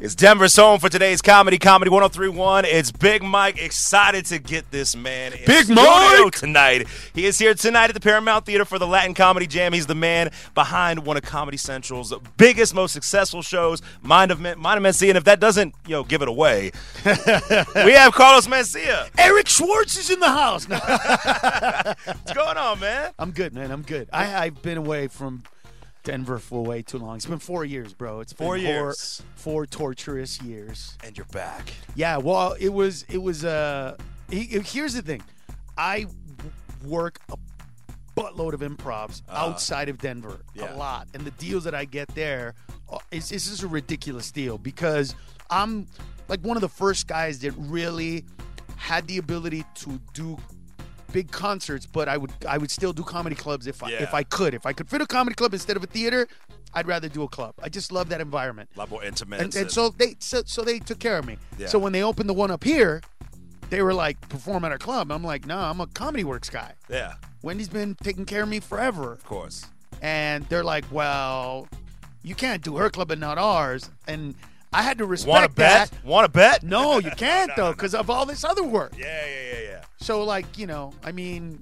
It's Denver's home for today's comedy, Comedy 1031. It's Big Mike, excited to get this man in Big Mike! tonight. He is here tonight at the Paramount Theater for the Latin Comedy Jam. He's the man behind one of Comedy Central's biggest, most successful shows, Mind of, Mind of Mencia. And if that doesn't, you know, give it away, we have Carlos Mencia. Eric Schwartz is in the house. What's going on, man? I'm good, man. I'm good. I, I've been away from Denver for way too long. It's been four years, bro. It's been Four four, years. four torturous years. And you're back. Yeah. Well, it was. It was. Uh, he, here's the thing. I work a buttload of improvs outside of Denver, yeah. a lot, and the deals that I get there, uh, is this is a ridiculous deal because I'm like one of the first guys that really had the ability to do big concerts, but I would I would still do comedy clubs if I Yeah. if I could. If I could fit a comedy club instead of a theater, I'd rather do a club. I just love that environment. A lot more intimate. And, and so they so, so they took care of me. Yeah. So when they opened the one up here, they were like perform at our club. I'm like, no, I'm a comedy works guy. yeah, Wendy's been taking care of me forever. of course. And they're like, well, you can't do her club and not ours. And I had to respect Want to bet? Want to bet? No, you can't though, because of all this other work. Yeah, yeah, yeah, yeah. So like, you know, I mean,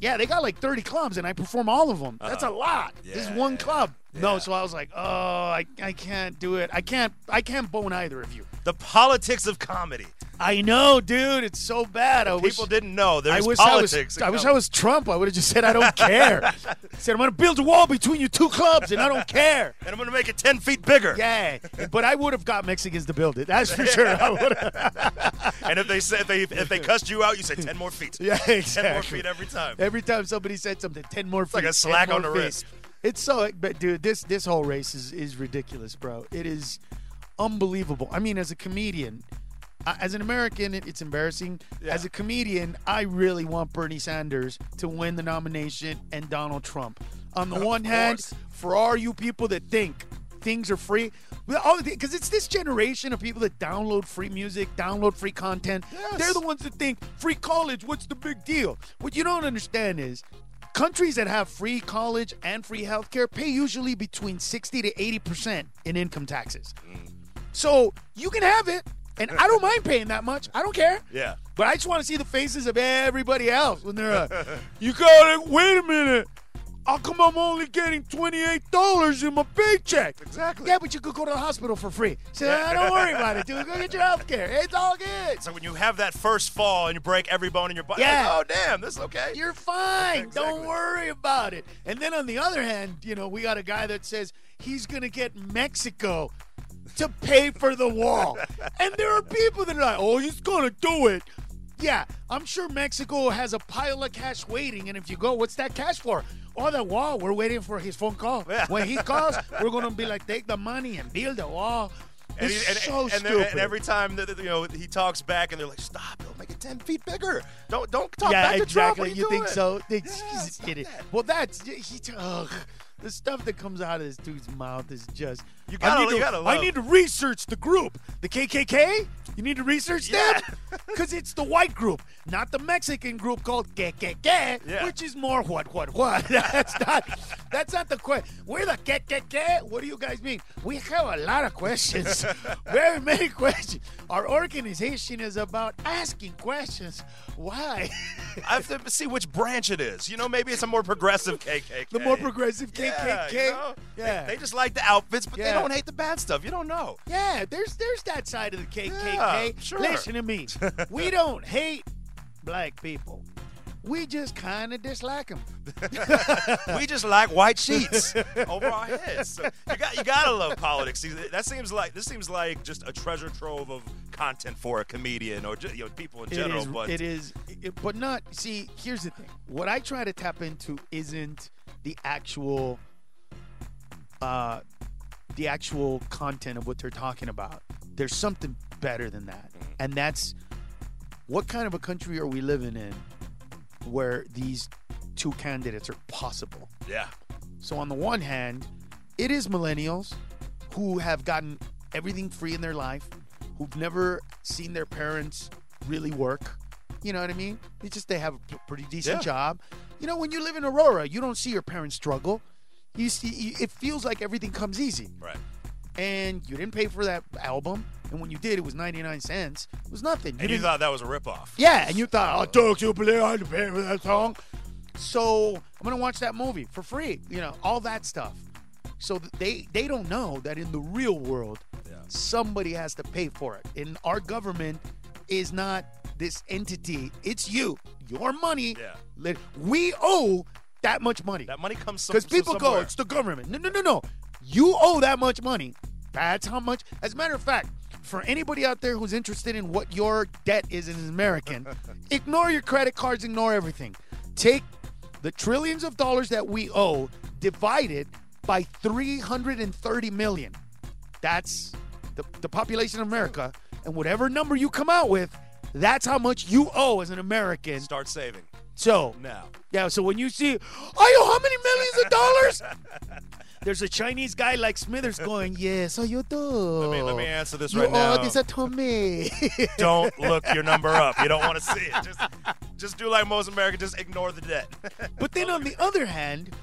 yeah, they got like 30 clubs and I perform all of them. That's a lot. This is Uh-huh. One yeah, club. yeah. No, so I was like, oh, I, I can't do it. I can't I can't bone either of you. The politics of comedy. I know, dude. It's so bad. I wish People didn't know there's I wish politics. I was. I wish. I was Trump. I would have just said I don't care. I said I'm going to build a wall between you two clubs, and I don't care. and I'm going to make it 10 feet bigger. Yeah, but I would have got Mexicans to build it. That's for sure. I. And if they said they if they cussed you out, you say 10 more feet. Yeah, exactly. 10 more feet every time. Every time somebody said something, ten more feet. like a slack on the feet. wrist. It's so, but dude, this this whole race is is ridiculous, bro. It is unbelievable. I mean, as a comedian, as an American, it, it's embarrassing. Yeah. As a comedian, I really want Bernie Sanders to win the nomination and Donald Trump. On the Of one hand, for all you people that think things are free, because it's this generation of people that download free music, download free content. Yes. They're the ones that think free college. What's the big deal? What you don't understand is countries that have free college and free healthcare pay usually between 60 to 80% in income taxes. Mm. So you can have it, and I don't mind paying that much. I don't care. Yeah. But I just want to see the faces of everybody else when they're, uh, you gotta, wait a minute. How come I'm only getting $28 in my paycheck? Exactly. Yeah, but you could go to the hospital for free. So "Ah, don't worry about it, dude. Go get your health care. It's all good. So when you have that first fall and you break every bone in your body, Yeah. like, oh damn, this is okay. You're fine. Exactly. Don't worry about it. And then on the other hand, you know, we got a guy that says he's going to get Mexico to pay for the wall. and there are people that are like, oh, he's going to do it. Yeah, I'm sure Mexico has a pile of cash waiting. And if you go, what's that cash for? Oh, the wall. We're waiting for his phone call. Yeah. When he calls, we're going to be like, take the money and build the wall. and, It's he- and, so and, and every time that you know he talks back, and they're like, "Stop! It'll make it ten feet bigger. Don't don't talk yeah, back to Trump. exactly. Are you think doing?" so? They- Yeah, he's idiot. that. Well, that's he. Ugh, the stuff that comes out of this dude's mouth is just. You gotta- I need you to, gotta I need to research the group, the KKK. You need to research Yeah. them because it's the white group, not the Mexican group called KKK, Yeah. which is more what what what. that's not. That's not the question. We're the KKK. What do you guys mean? We have a lot of questions, very many questions. Our organization is about asking questions. Why? I have to see which branch it is. You know, maybe it's a more progressive KKK. The more progressive Yeah, KKK. you know? They- Yeah. They, just like the outfits, but they don't hate the bad stuff. You don't know. Yeah, there's there's that side of the KKK. Yeah, sure. Listen to me. we don't hate black people. We just kind of dislike them. we just like white sheets over our heads. So you got you gotta love politics. See, That seems like this seems like just a treasure trove of content for a comedian or just, you know people in It general. is- but it is, it- but not. See, here's the thing. What I try to tap into isn't the actual, uh, the actual content of what they're talking about. There's something better than that, Mm-hmm. and that's what kind of a country are we living in, where these two candidates are possible. yeah, So on the one hand, it is millennials who have gotten everything free in their life, who've never seen their parents really work. You know what I mean? It's just they have a pretty decent Yeah. job. You know, when you live in Aurora, you don't see your parents struggle. You see, it feels like everything comes easy. right. And you didn't pay for that album, and when you did, it was ninety nine cents. It was nothing. And you thought that was a ripoff. yeah, and you thought, oh, Doug, you believe I had to pay for that song? So I'm gonna watch that movie for free. You know, all that stuff. So they they don't know that in the real world, Yeah. somebody has to pay for it. And our government is not this entity. It's you, your money. Yeah. We owe that much money That money comes because people go, it's the government. No, no, no, no. You owe that much money. That's how much. As a matter of fact, for anybody out there who's interested in what your debt is as an American, ignore your credit cards, ignore everything. Take the trillions of dollars that we owe, divide it by 330 million. That's the, the population of America. And whatever number you come out with, that's how much you owe as an American. Start saving So, now. yeah, so when you see, I owe oh, how many millions of dollars? There's a Chinese guy like Smithers going, yes, so you do. Let me, let me answer this you right now. owe this to me. don't look your number up. You don't want to see it. Just, just do like most Americans. Just ignore the debt. but then on the other hand,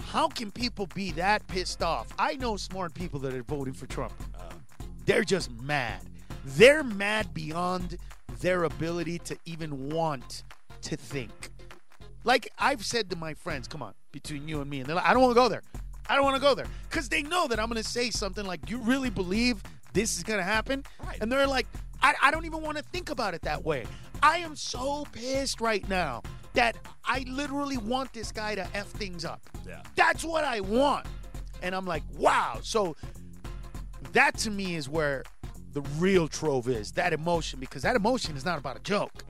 how can people be that pissed off? I know smart people that are voting for Trump. Uh. They're just mad. They're mad beyond their ability to even want to think. Like I've said to my friends, come on, between you and me, and they're like, I don't want to go there. I don't want to go there. Because they know that I'm going to say something like, you really believe this is going to happen? Right. And they're like, I, I don't even want to think about it that way. I am so pissed right now that I literally want this guy to F things up. Yeah. That's what I want. And I'm like, wow. So that to me is where the real trove is that emotion because that emotion is not about a joke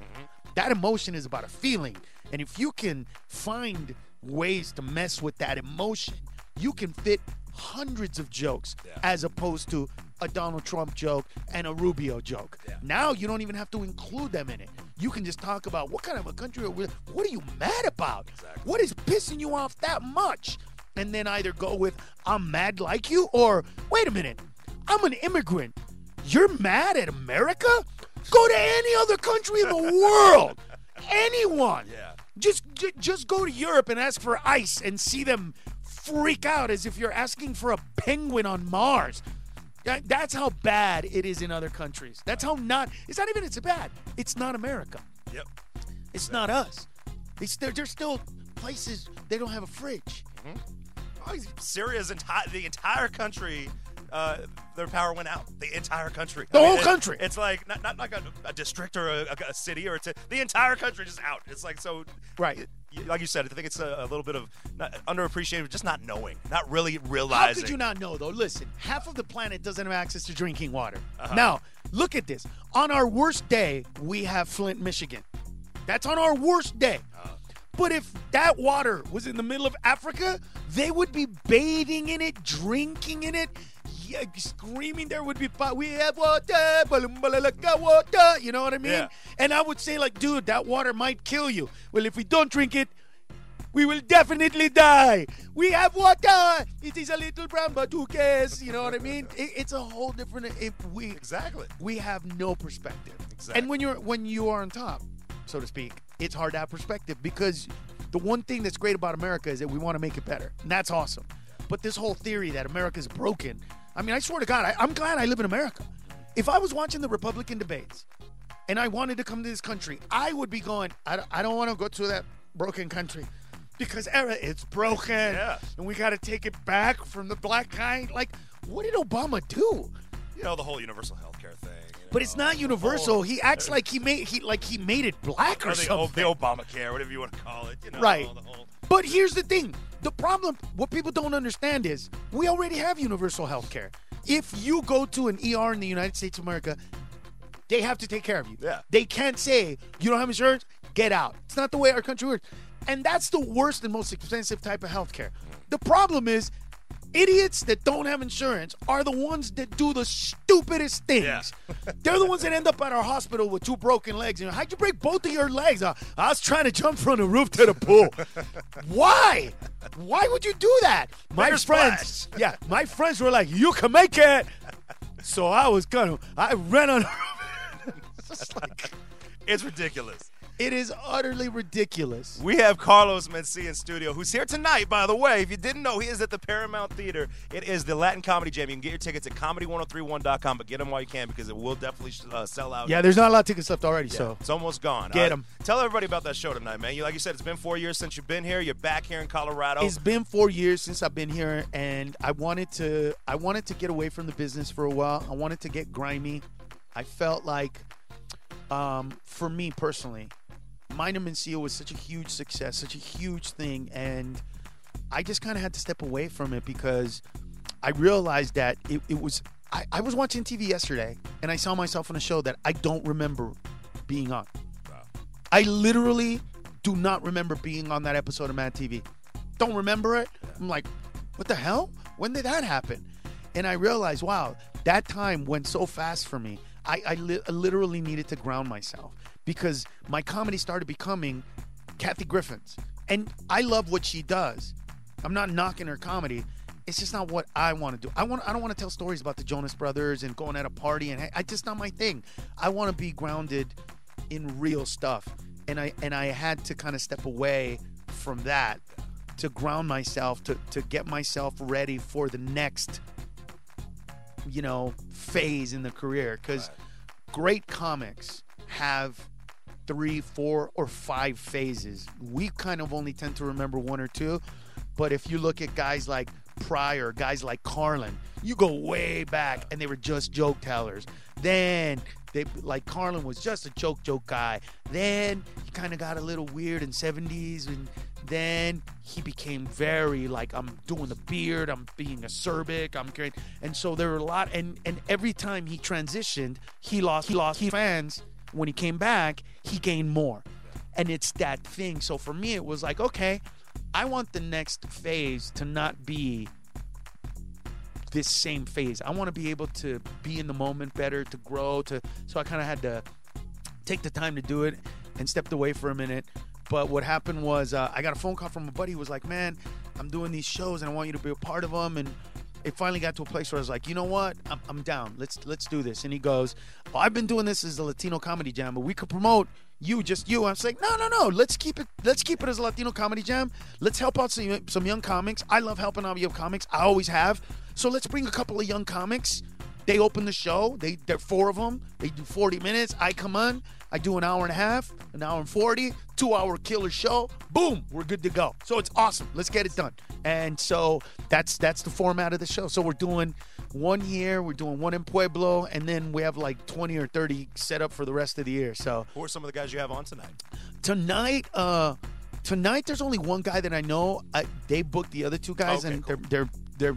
that emotion is about a feeling and if you can find ways to mess with that emotion you can fit hundreds of jokes Yeah. as opposed to a Donald Trump joke and a Rubio joke. Yeah. Now you don't even have to include them in it. You can just talk about what kind of a country are we what are you mad about? Exactly. What is pissing you off that much? And then either go with I'm mad like you or wait a minute. I'm an immigrant. You're mad at America? Go to any other country in the world. Anyone. Yeah. Just ju- just go to Europe and ask for ice and see them freak out as if you're asking for a penguin on Mars. That- That's how bad it is in other countries. That's how not. It's not even. It's bad. It's not America. Yep. It's not us. It's there. There's still places they don't have a fridge. Oh, Syria's entire the entire country. Uh, their power went out. The entire country. The whole it- country. It's like not, not like a, a district or a, a city or it's a, the entire country just out. It's like so. Right. Like you said, I think it's a, a little bit of not, underappreciated, just not knowing, not really realizing. How could you not know though? Listen, half of the planet doesn't have access to drinking water. Uh-huh. Now, look at this. On our worst day, we have Flint, Michigan. That's on our worst day. Uh-huh. But if that water was in the middle of Africa, they would be bathing in it, drinking in it, yeah, screaming. There would be, "Pa- we have water, water. You know what I mean? Yeah. And I would say, like, dude, that water might kill you. Well, if we don't drink it, we will definitely die. We have water. It is a little brown, but who cares? You know what I mean? It, it's a whole different. If we Exactly. we have no perspective. Exactly. And when you're when you are on top, so to speak, it's hard to have perspective because the one thing that's great about America is that we want to make it better, and that's awesome. But this whole theory that America's broken, I mean, I swear to God, I, I'm glad I live in America. If I was watching the Republican debates and I wanted to come to this country, I would be going, I, don't- I don't want to go to that broken country because era it's broken Yeah. and we got to take it back from the black guy. Like, what did Obama do? You know the whole universal health care thing. you But it's not universal. whole- He acts like he made he like he made it black or or the, something. the Obamacare, whatever you want to call it. You know, Right. The whole, But here's the thing: the problem, what people don't understand is we already have universal health care. If you go to an ER in the United States of America, They have to take care of you. Yeah. They can't say you don't have insurance, get out. It's not the way our country works. And that's the worst and most expensive type of health care. The problem is idiots that don't have insurance are the ones that do the stupidest things. Yeah. They're the ones that end up at our hospital with two broken legs. Know, how'd you break both of your legs? Uh, I was trying to jump from the roof to the pool. Why? Why would you do that? My Bigger friends, splash. yeah, my friends were like, "You can make it." So I was gonna. I ran on. It's like It's ridiculous. It is utterly ridiculous. We have Carlos Mencia in studio, who's here tonight, by the way. If you didn't know, he is at the Paramount Theater. It is the Latin Comedy Jam. You can get your tickets at comedy1031.com, but get them while you can because it will definitely uh, sell out. Yeah, there's not a lot of tickets left already. So It's almost gone. Get Uh, 'em. Tell everybody about that show tonight, man. You like you said, it's been four years since you've been here. You're back here in Colorado. It's been four years since I've been here, and I wanted to. I wanted to get away from the business for a while. I wanted to get grimy. I felt like, um, for me personally, Mind and was such a huge success, such a huge thing, and I just kind of had to step away from it because I realized that it, it was. I, I was watching TV yesterday, and I saw myself on a show that I don't remember being on. I literally do not remember being on that episode of Mad TV. Don't remember it. I'm like, what the hell? When did that happen? And I realized, wow, that time went so fast for me. I, I, li- I literally needed to ground myself because my comedy started becoming Kathy Griffin's. And I love what she does. I'm not knocking her comedy. It's just not what I want to do. I want I don't want to tell stories about the Jonas Brothers and going at a party and I just not my thing. I want to be grounded in real stuff. And I and I had to kind of step away from that to ground myself to to get myself ready for the next you know phase in the career cuz great comics have three, four, or five phases. We kind of only tend to remember one or two. But if you look at guys like Pryor, guys like Carlin, you go way back and they were just joke tellers. Then they like Carlin was just a joke joke guy. Then he kind of got a little weird in 70s and then he became very like I'm doing the beard, I'm being acerbic, I'm great. And so there were a lot and and every time he transitioned, he lost he lost fans when he came back, he gained more. And it's that thing. So for me, it was like, okay, I want the next phase to not be this same phase. I want to be able to be in the moment better, to grow, to so I kind of had to take the time to do it and stepped away for a minute. But what happened was uh, I got a phone call from a buddy who was like, "Man, I'm doing these shows and I want you to be a part of them." And it finally got to a place where I was like, "You know what? I'm, I'm down. Let's let's do this." And he goes, oh, "I've been doing this as a Latino comedy jam, but we could promote you, just you." I was like, "No, no, no. Let's keep it. Let's keep it as a Latino comedy jam. Let's help out some some young comics. I love helping out young comics. I always have. So let's bring a couple of young comics." They open the show. They they're four of them. They do 40 minutes. I come on. I do an hour and a half, an hour and 40, two hour killer show. Boom, we're good to go. So it's awesome. Let's get it done. And so that's that's the format of the show. So we're doing one here, we're doing one in Pueblo, and then we have like 20 or 30 set up for the rest of the year. So Who are some of the guys you have on tonight? tonight, uh, tonight there's only one guy that I know. I, they booked the other two guys, Okay, and cool. they're they're they're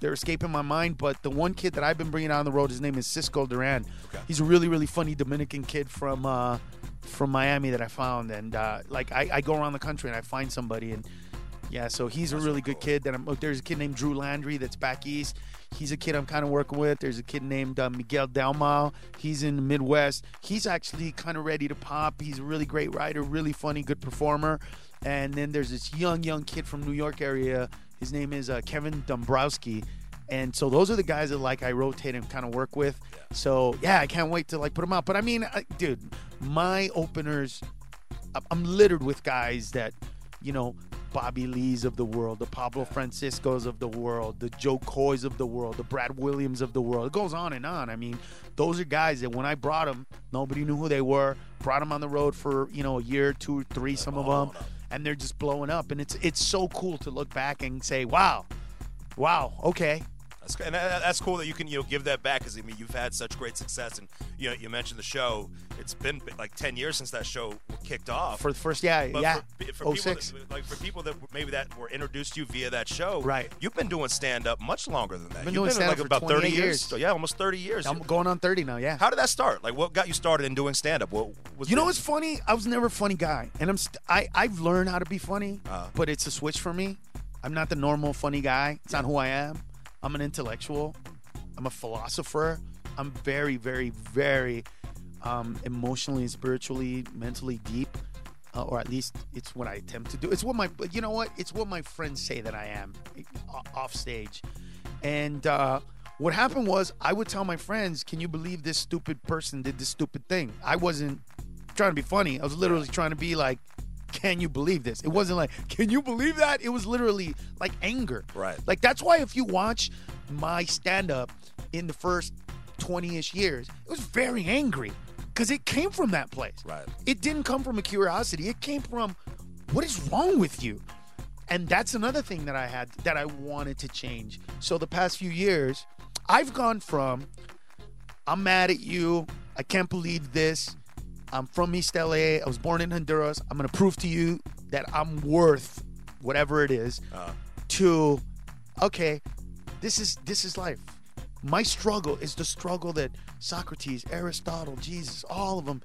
they're escaping my mind. But the one kid that I've been bringing on the road, his name is Cisco Duran. Okay. He's a really really funny Dominican kid from uh, from Miami that I found, and uh, like I, I go around the country and I find somebody and. Yeah, so he's a really good kid. That I'm. There's a kid named Drew Landry that's back east. He's a kid I'm kind of working with. There's a kid named uh, Miguel Dalmau. He's in the Midwest. He's actually kind of ready to pop. He's a really great writer, really funny, good performer. And then there's this young, young kid from New York area. His name is uh, Kevin Dombrowski. And so those are the guys that like I rotate and kind of work with. So yeah, I can't wait to like put them out. But I mean, I, dude, my openers, I'm- I'm littered with guys that, you know, Bobby Lee's of the world, the Pablo Francisco's of the world, the Jo Koy's of the world, the Brad Williams of the world. It goes on and on. I mean, those are guys that when I brought them, nobody knew who they were. Brought them on the road for you know a year, two, three, some of them, and they're just blowing up. And it's it's so cool to look back and say, wow, wow, okay, and that- that's cool that you can you know give that back because I mean you've had such great success and you know, you mentioned the show. It's been like ten years since that show kicked off. For the first, yeah, But yeah, for, for oh people six. that, like for people that maybe that were introduced to you via that show, Right. You've been doing stand up much longer than that. been You've doing been like about thirty years. years. So, yeah, almost thirty years. I'm going on thirty now. Yeah. How did that start? Like, what got you started in doing stand up? What was You know what's funny? I was never a funny guy, and I'm st- I I've learned how to be funny, Uh. but it's a switch for me. I'm not the normal funny guy. It's not who I am. I'm an intellectual. I'm a philosopher. I'm very, very, very um, emotionally, spiritually, mentally deep, uh, or at least it's what I attempt to do. It's what my you know what? It's what my friends say that I am off stage, and. uh what happened was, I would tell my friends, "Can you believe this stupid person did this stupid thing?" I wasn't trying to be funny. I was literally trying to be like, "Can you believe this?" It wasn't like, "Can you believe that?" It was literally like anger. Right. Like that's why if you watch my stand up in the first 20ish years, it was very angry cuz it came from that place. Right. It didn't come from a curiosity. It came from what is wrong with you? And that's another thing that I had that I wanted to change. So the past few years, I've gone from I'm mad at you. I can't believe this. I'm from East LA. I was born in Honduras. I'm going to prove to you that I'm worth whatever it is. Uh, To okay, this is this is life. My struggle is the struggle that Socrates, Aristotle, Jesus, all of them.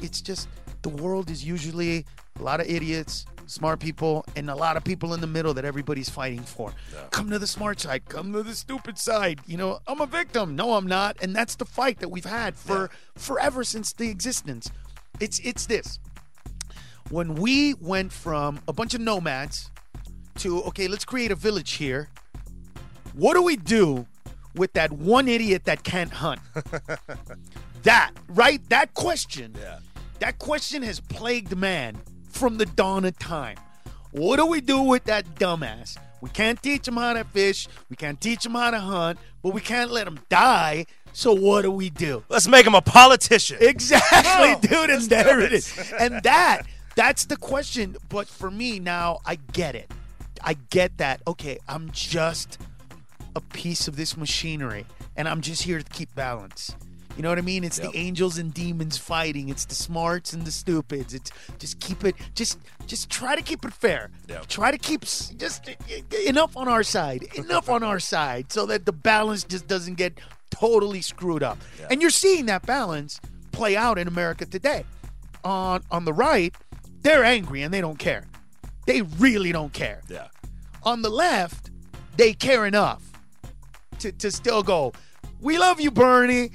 It's just the world is usually a lot of idiots, smart people, and a lot of people in the middle that everybody's fighting for. Come to the smart side. Come to the stupid side. You know, I'm a victim. No, I'm not. And that's the fight that we've had for forever since the existence. It's it's this. When we went from a bunch of nomads to okay, let's create a village here. What do we do with that one idiot that can't hunt? that, right? That question. Yeah. That question has plagued man from the dawn of time. What do we do with that dumbass? We can't teach him how to fish. We can't teach him how to hunt, but we can't let him die. So what do we do? let's make him a politician. Exactly, Oh, dude. And there it it. is. And that, that's the question. But for me now, I get it. I get that. Okay, I'm just a piece of this machinery, and I'm just here to keep balance. You know what I mean? It's Yep. the angels and demons fighting. It's the smarts and the stupids. It's just keep it. Just just try to keep it fair. Yep. Try to keep just enough on our side. Enough on our side, so that the balance just doesn't get totally screwed up. And you're seeing that balance play out in America today. On on the right, they're angry and they don't care. They really don't care yeah. on the left, they care enough to, to still go, we love you, Bernie,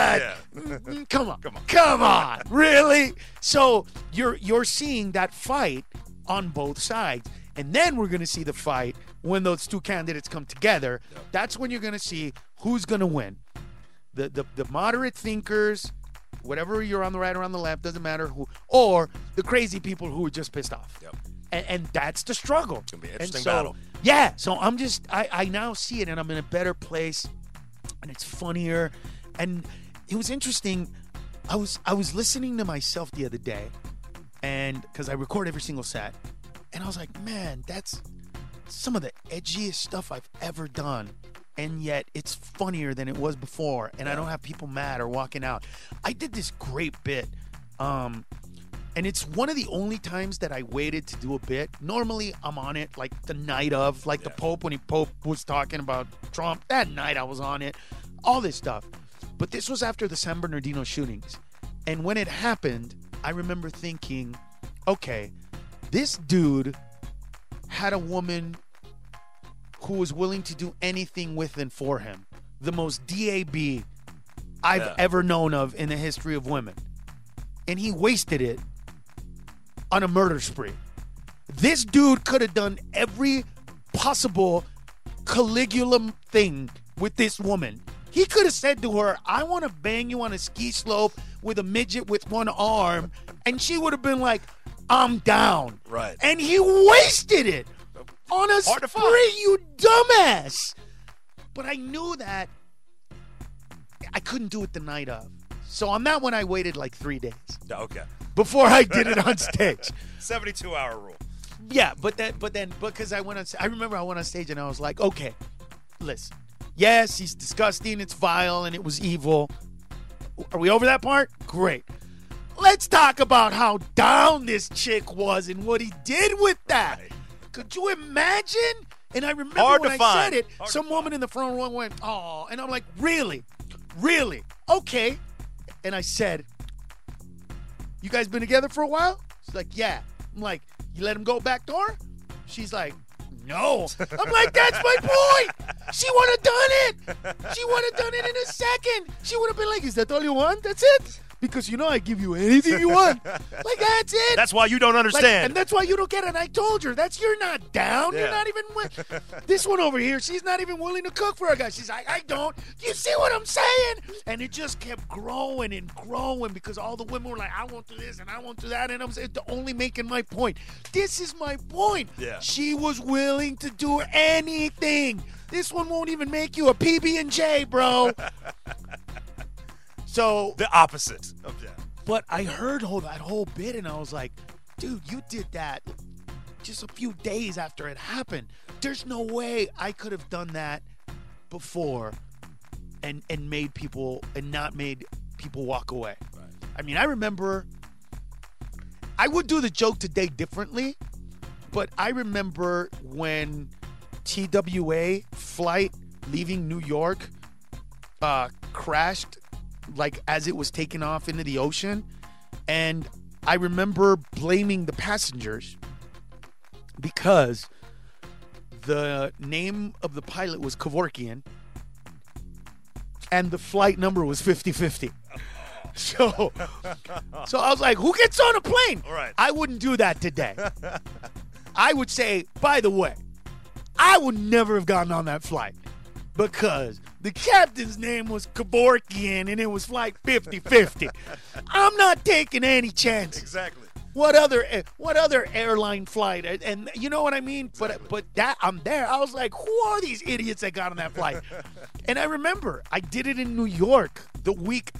Yeah. Mm, come on, Come on. come on, really? So you're you're seeing that fight on both sides, and then we're gonna see the fight when those two candidates come together. That's when you're gonna see who's gonna win. The the, the moderate thinkers. Whatever you're on the right or on the left, doesn't matter who, or the crazy people who are just pissed off Yep. and, and that's the struggle. It's gonna be an interesting so, battle. Yeah, so I'm just I I now see it, and I'm in a better place, and it's funnier, and it was interesting. I was I was listening to myself the other day, and because I record every single set, and I was like, man, that's some of the edgiest stuff I've ever done. And yet it's funnier than it was before, and I don't have people mad or walking out. I did this great bit. Um, and it's one of the only times that I waited to do a bit. Normally, I'm on it like the night of, like the Pope when he Pope was talking about Trump. That night, I was on it. All this stuff, but this was after the San Bernardino shootings, and when it happened, I remember thinking, okay, this dude had a woman who was willing to do anything with and for him. The most DAB I've Yeah. ever known of in the history of women. And he wasted it on a murder spree. This dude could have done every possible Caligula thing with this woman. He could have said to her, I want to bang you on a ski slope with a midget with one arm. And she would have been like, I'm down. Right. And he wasted it on a Hard spree, you dumbass. But I knew that I couldn't do it the night of. So on that one, I waited like three days Okay. before I did it on stage. 72 hour rule. Yeah, but then, but then, because I went on, I remember I went on stage and I was like, okay, listen, yes, he's disgusting, it's vile, and it was evil. Are we over that part? Great. Let's talk about how down this chick was and what he did with that. Could you imagine? And I remember Hard when I find. said it, Hard some woman in the front row went, "Oh," and I'm like, "Really, really? Okay." And I said, "You guys been together for a while?" She's like, "Yeah." I'm like, "You let him go back door?" She's like, "No." I'm like, "That's my point." She would have done it. She would have done it in a second. She would have been like, "Is that all you want? That's it." Because you know I give you anything you want. Like that's it. That's why you don't Like, understand. and that's why you don't get it. And I told her that's you're not down. You're not even with this one over here. She's not even willing to cook for a guy. She's like, I don't. You see what I'm saying? And it just kept growing and growing because all the women were like, I won't do this and I won't do that. And I'm only making my point. This is my point. Yeah. She was willing to do anything. This one won't even make you a PB and J, bro. so the opposite of that. but I heard whole, that whole bit and I was like, dude, you did that just a few days after it happened. There's no way I could have done that before and and made people and not made people walk away. I mean, I remember I would do the joke today differently, but I remember when TWA flight leaving New York uh, crashed like as it was taking off into the ocean. And I remember blaming the passengers because the name of the pilot was Kevorkian and the flight number was 50 50. So, so I was like, who gets on a plane? Right. I wouldn't do that today. I would say, by the way, I would never have gotten on that flight because the captain's name was Kevorkian and it was like 50 50. I'm not taking any chances. Exactly. What other eh, what other airline flight? And, and you know what I mean? But but that I'm there. I was like, who are these idiots that got on that flight? and I remember I did it in New York the week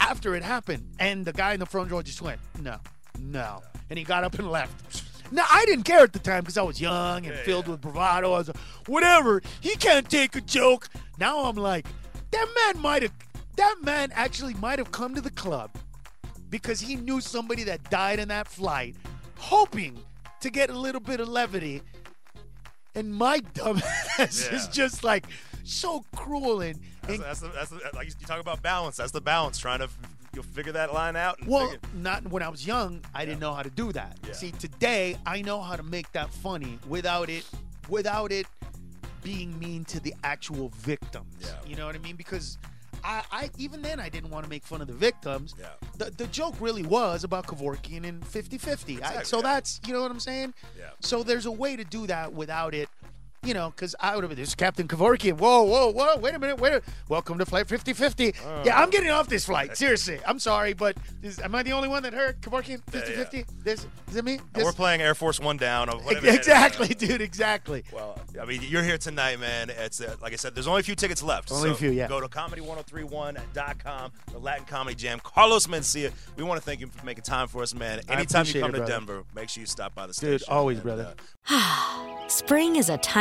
after it happened, and the guy in the front row just went, no, no, and he got up and left. Now I didn't care at the time because I was young and filled with bravado. I was like, whatever. He can't take a joke. Now I'm like, that man might have, that man actually might have come to the club because he knew somebody that died in that flight, hoping to get a little bit of levity. And my dumbass Yeah. is just like so cruel and, That's, and that's, the, that's the, like you talk about balance. That's the balance. Trying to you'll figure that line out. And well, figure, not when I was young, I didn't know how to do that. Yeah. See, today I know how to make that funny without it, without it being mean to the actual victims. Yeah. You know what I mean? Because I, I even then I didn't want to make fun of the victims. Yeah. The, the joke really was about Kevorkian and 50-50. I, so yeah. that's you know what I'm saying. Yeah. So there's a way to do that without it. You know, because I would have been, this is Captain Kevorkian. Whoa, whoa, whoa, wait a minute, wait a Welcome to Flight 5050. yeah, I'm getting off this flight. Seriously. I'm sorry, but is, am I the only one that heard Kevorkian 5050? This, is it me? This- we're playing Air Force One down. Of whatever it is. Exactly, dude, exactly. Well, I mean, you're here tonight, man. It's uh, like I said, there's only a few tickets left. Only a few, yeah. Go to comedy1031.com, the Latin Comedy Jam. Carlos Mencia, we want to thank you for making time for us, man. Anytime you come it, to brother. Denver, make sure you stop by the station. Dude, always, And, brother. uh, Spring is a